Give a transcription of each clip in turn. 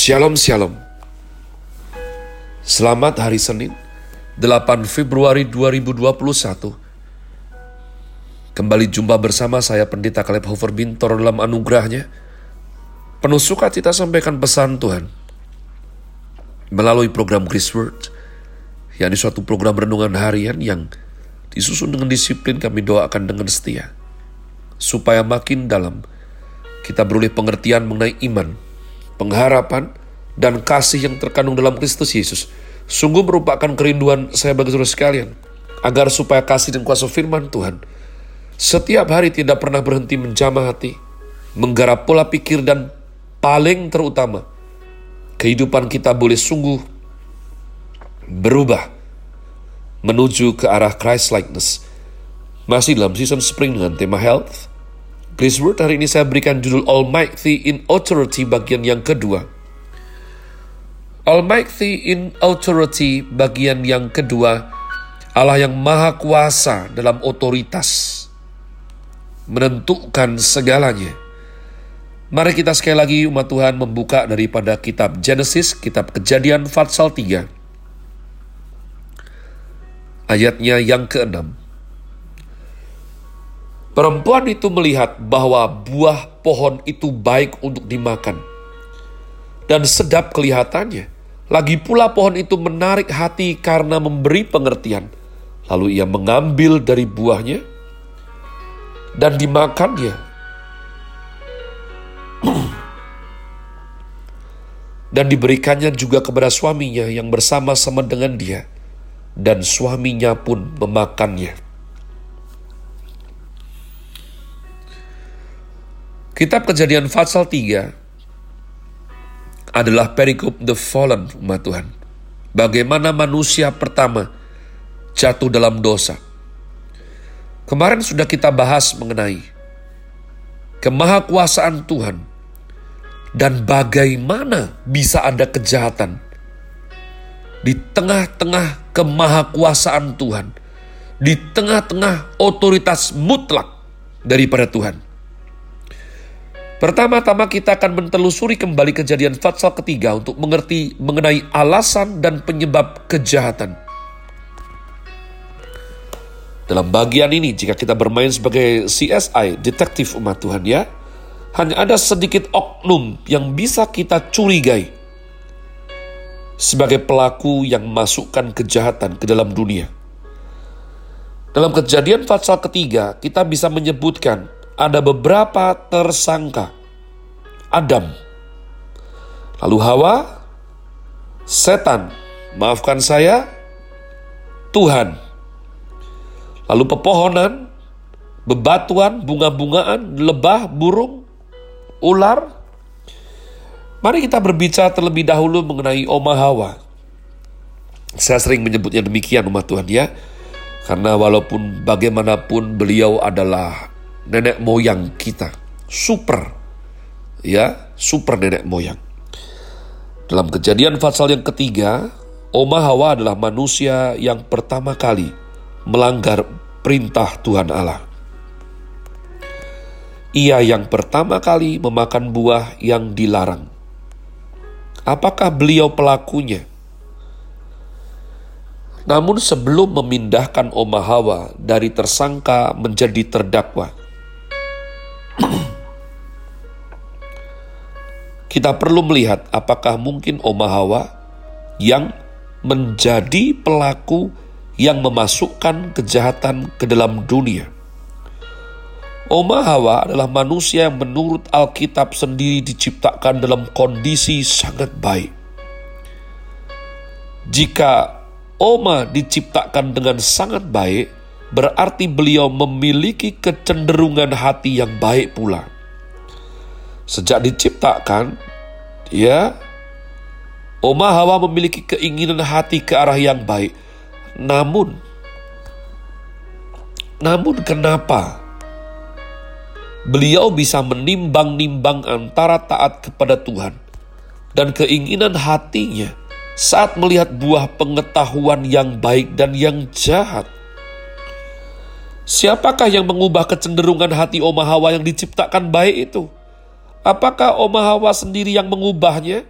Shalom Shalom. Selamat hari Senin 8 Februari 2021 Kembali jumpa bersama saya Pendeta Kaleb Hofer Bintor dalam anugerahnya. Penuh sukacita sampaikan pesan Tuhan. Melalui program Grace Word yakni suatu program renungan harian yang disusun dengan disiplin kami doakan dengan setia. Supaya makin dalam kita beroleh pengertian mengenai iman pengharapan, dan kasih yang terkandung dalam Kristus Yesus sungguh merupakan kerinduan saya bagi saudara sekalian, agar supaya kasih dan kuasa firman Tuhan setiap hari tidak pernah berhenti menjamah hati, menggarap pola pikir dan paling terutama, kehidupan kita boleh sungguh berubah menuju ke arah Christ likeness. Masih dalam season spring dengan tema health, Grace Word hari ini saya berikan judul Almighty in Authority bagian yang kedua. Almighty in Authority bagian yang kedua, Allah yang maha kuasa dalam otoritas, menentukan segalanya. Mari kita sekali lagi umat Tuhan membuka daripada kitab Genesis, kitab kejadian Fatsal 3. Ayatnya yang keenam. Perempuan itu melihat bahwa buah pohon itu baik untuk dimakan dan sedap kelihatannya. Lagi pula pohon itu menarik hati karena memberi pengertian. Lalu ia mengambil dari buahnya dan dimakannya. dan diberikannya juga kepada suaminya yang bersama-sama dengan dia. Dan suaminya pun memakannya. Kitab Kejadian Fatsal 3 adalah perikop The Fallen umat Tuhan. Bagaimana manusia pertama jatuh dalam dosa. Kemarin sudah kita bahas mengenai kemahakuasaan Tuhan dan bagaimana bisa ada kejahatan di tengah-tengah kemahakuasaan Tuhan, di tengah-tengah otoritas mutlak daripada Tuhan. Pertama-tama kita akan mentelusuri kembali kejadian Fatsal ketiga untuk mengerti mengenai alasan dan penyebab kejahatan. Dalam bagian ini, jika kita bermain sebagai CSI, detektif umat Tuhan ya, hanya ada sedikit oknum yang bisa kita curigai sebagai pelaku yang masukkan kejahatan ke dalam dunia. Dalam kejadian Fatsal ketiga, kita bisa menyebutkan ada beberapa tersangka. Adam, lalu Hawa, setan, maafkan saya, Tuhan. Lalu pepohonan, bebatuan, bunga-bungaan, lebah, burung, ular. Mari kita berbicara terlebih dahulu mengenai Oma Hawa. Saya sering menyebutnya demikian umat Tuhan ya. Karena walaupun bagaimanapun beliau adalah nenek moyang kita. Super. Ya, super nenek moyang. Dalam kejadian pasal yang ketiga, Oma Hawa adalah manusia yang pertama kali melanggar perintah Tuhan Allah. Ia yang pertama kali memakan buah yang dilarang. Apakah beliau pelakunya? Namun sebelum memindahkan Oma Hawa dari tersangka menjadi terdakwa, kita perlu melihat apakah mungkin Oma Hawa yang menjadi pelaku yang memasukkan kejahatan ke dalam dunia. Oma Hawa adalah manusia yang menurut Alkitab sendiri diciptakan dalam kondisi sangat baik. Jika Oma diciptakan dengan sangat baik, berarti beliau memiliki kecenderungan hati yang baik pula. Sejak diciptakan, ya, Oma Hawa memiliki keinginan hati ke arah yang baik. Namun, namun kenapa beliau bisa menimbang-nimbang antara taat kepada Tuhan dan keinginan hatinya saat melihat buah pengetahuan yang baik dan yang jahat? Siapakah yang mengubah kecenderungan hati Oma Hawa yang diciptakan baik itu? Apakah Oma Hawa sendiri yang mengubahnya?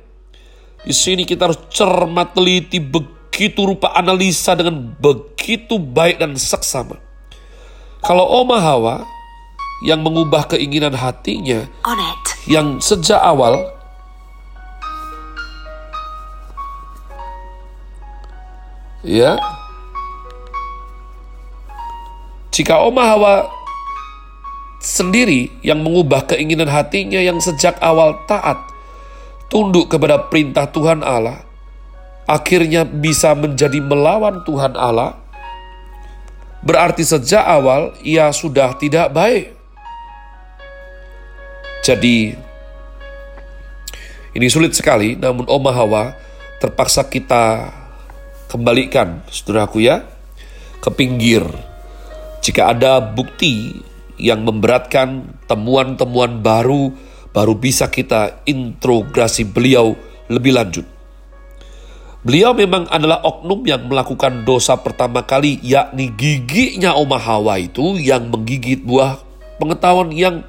Di sini kita harus cermat teliti begitu rupa analisa dengan begitu baik dan seksama. Kalau Oma Hawa yang mengubah keinginan hatinya yang sejak awal ya jika Oma Hawa sendiri yang mengubah keinginan hatinya yang sejak awal taat tunduk kepada perintah Tuhan Allah, akhirnya bisa menjadi melawan Tuhan Allah, berarti sejak awal ia sudah tidak baik. Jadi, ini sulit sekali, namun Oma Hawa terpaksa kita kembalikan, saudaraku ya, ke pinggir. Jika ada bukti yang memberatkan temuan-temuan baru baru bisa kita introgasi beliau lebih lanjut. Beliau memang adalah oknum yang melakukan dosa pertama kali, yakni giginya Oma Hawa itu yang menggigit buah pengetahuan yang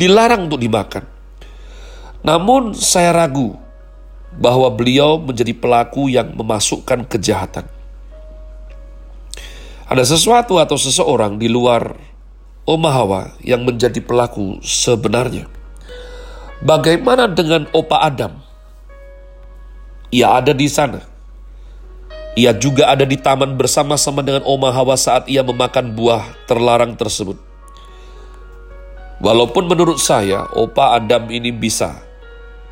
dilarang untuk dimakan. Namun saya ragu bahwa beliau menjadi pelaku yang memasukkan kejahatan. Ada sesuatu atau seseorang di luar Oma Hawa yang menjadi pelaku sebenarnya. Bagaimana dengan Opa Adam? Ia ada di sana. Ia juga ada di taman bersama-sama dengan Oma Hawa saat ia memakan buah terlarang tersebut. Walaupun menurut saya, Opa Adam ini bisa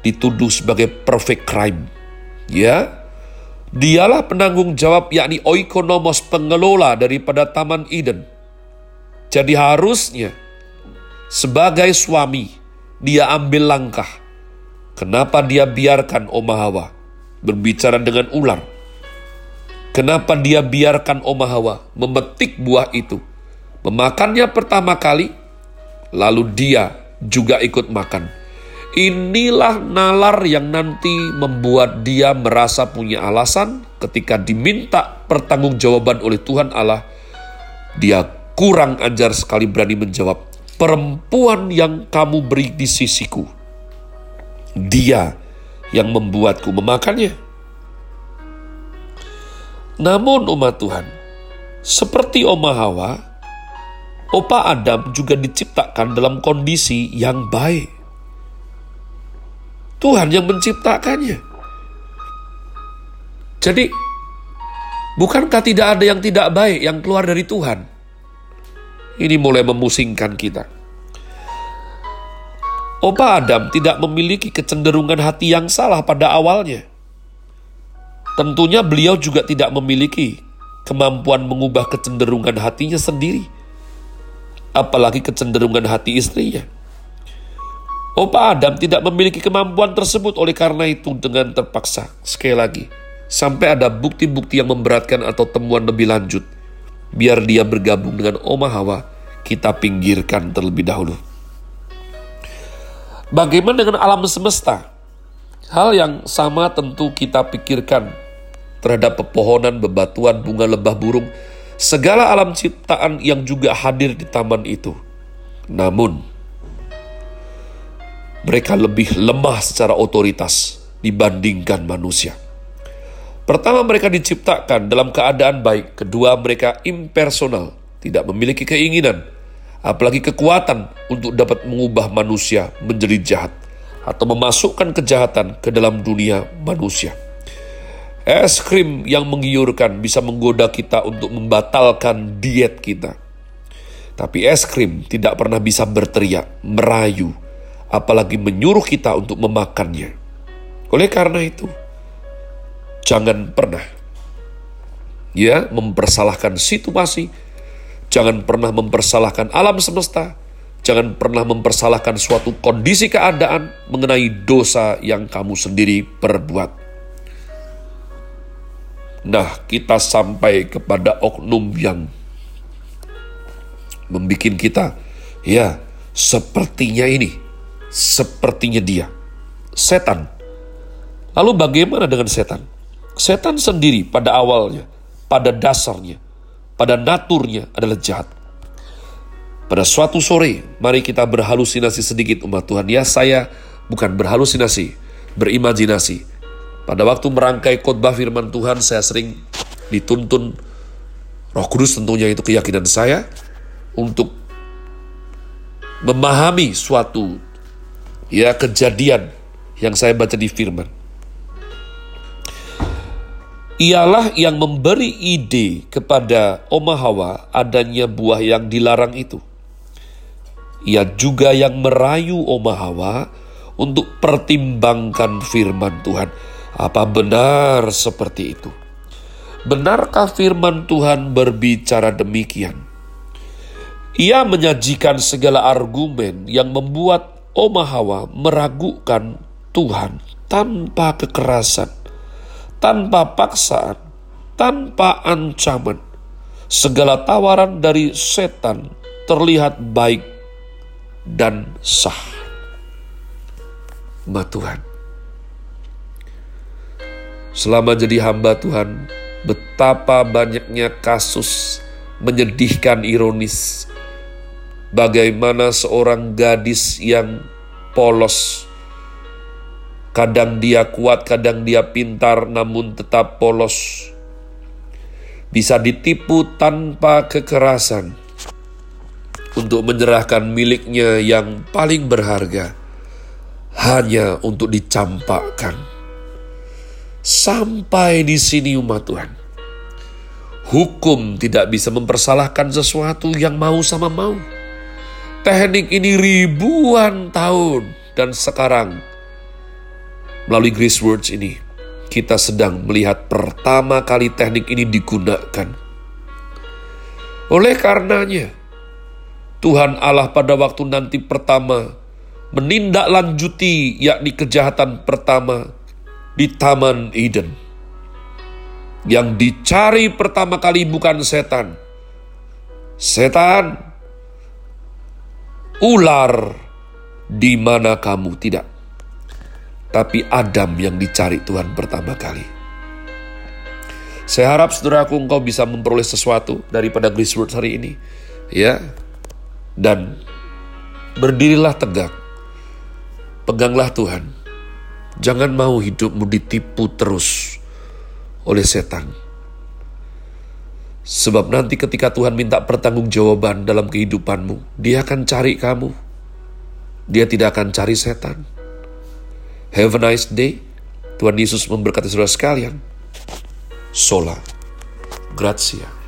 dituduh sebagai perfect crime. Ya, dialah penanggung jawab yakni oikonomos pengelola daripada Taman Eden. Jadi harusnya sebagai suami, dia ambil langkah. Kenapa dia biarkan Oma Hawa berbicara dengan ular? Kenapa dia biarkan Oma Hawa memetik buah itu? Memakannya pertama kali, lalu dia juga ikut makan. Inilah nalar yang nanti membuat dia merasa punya alasan ketika diminta pertanggungjawaban oleh Tuhan Allah. Dia kurang ajar sekali berani menjawab, perempuan yang kamu beri di sisiku. Dia yang membuatku memakannya. Namun umat Tuhan, seperti Oma Hawa, Opa Adam juga diciptakan dalam kondisi yang baik. Tuhan yang menciptakannya. Jadi, bukankah tidak ada yang tidak baik yang keluar dari Tuhan? Ini mulai memusingkan kita. Opa Adam tidak memiliki kecenderungan hati yang salah pada awalnya. Tentunya beliau juga tidak memiliki kemampuan mengubah kecenderungan hatinya sendiri. Apalagi kecenderungan hati istrinya. Opa Adam tidak memiliki kemampuan tersebut oleh karena itu dengan terpaksa. Sekali lagi, sampai ada bukti-bukti yang memberatkan atau temuan lebih lanjut biar dia bergabung dengan Oma Hawa, kita pinggirkan terlebih dahulu. Bagaimana dengan alam semesta? Hal yang sama tentu kita pikirkan terhadap pepohonan, bebatuan, bunga lebah burung, segala alam ciptaan yang juga hadir di taman itu. Namun, mereka lebih lemah secara otoritas dibandingkan manusia. Pertama, mereka diciptakan dalam keadaan baik. Kedua, mereka impersonal, tidak memiliki keinginan, apalagi kekuatan untuk dapat mengubah manusia menjadi jahat atau memasukkan kejahatan ke dalam dunia manusia. Es krim yang menggiurkan bisa menggoda kita untuk membatalkan diet kita. Tapi es krim tidak pernah bisa berteriak, merayu, apalagi menyuruh kita untuk memakannya. Oleh karena itu, Jangan pernah ya mempersalahkan situasi, jangan pernah mempersalahkan alam semesta, jangan pernah mempersalahkan suatu kondisi keadaan mengenai dosa yang kamu sendiri perbuat. Nah, kita sampai kepada oknum yang membuat kita, ya, sepertinya ini, sepertinya dia, setan. Lalu bagaimana dengan setan? Setan sendiri pada awalnya, pada dasarnya, pada naturnya adalah jahat. Pada suatu sore, mari kita berhalusinasi sedikit umat Tuhan. Ya saya bukan berhalusinasi, berimajinasi. Pada waktu merangkai khotbah firman Tuhan, saya sering dituntun Roh Kudus tentunya itu keyakinan saya untuk memahami suatu ya kejadian yang saya baca di firman. Ialah yang memberi ide kepada Oma Hawa adanya buah yang dilarang itu. Ia juga yang merayu Oma Hawa untuk pertimbangkan firman Tuhan apa benar seperti itu? Benarkah firman Tuhan berbicara demikian? Ia menyajikan segala argumen yang membuat Oma Hawa meragukan Tuhan tanpa kekerasan, tanpa paksaan, tanpa ancaman. Segala tawaran dari setan terlihat baik dan sah. Ma Tuhan, Selama jadi hamba Tuhan, betapa banyaknya kasus menyedihkan ironis. Bagaimana seorang gadis yang polos, kadang dia kuat, kadang dia pintar, namun tetap polos, bisa ditipu tanpa kekerasan untuk menyerahkan miliknya yang paling berharga hanya untuk dicampakkan Sampai di sini umat Tuhan. Hukum tidak bisa mempersalahkan sesuatu yang mau sama mau. Teknik ini ribuan tahun dan sekarang melalui Grace Words ini kita sedang melihat pertama kali teknik ini digunakan. Oleh karenanya, Tuhan Allah pada waktu nanti pertama menindaklanjuti yakni kejahatan pertama di Taman Eden. Yang dicari pertama kali bukan setan. Setan, ular, di mana kamu tidak. Tapi Adam yang dicari Tuhan pertama kali. Saya harap saudaraku engkau bisa memperoleh sesuatu daripada Grace Word hari ini. Ya, dan berdirilah tegak. Peganglah Tuhan Jangan mau hidupmu ditipu terus oleh setan. Sebab nanti ketika Tuhan minta pertanggungjawaban dalam kehidupanmu, dia akan cari kamu. Dia tidak akan cari setan. Have a nice day. Tuhan Yesus memberkati saudara sekalian. Sola. Grazie.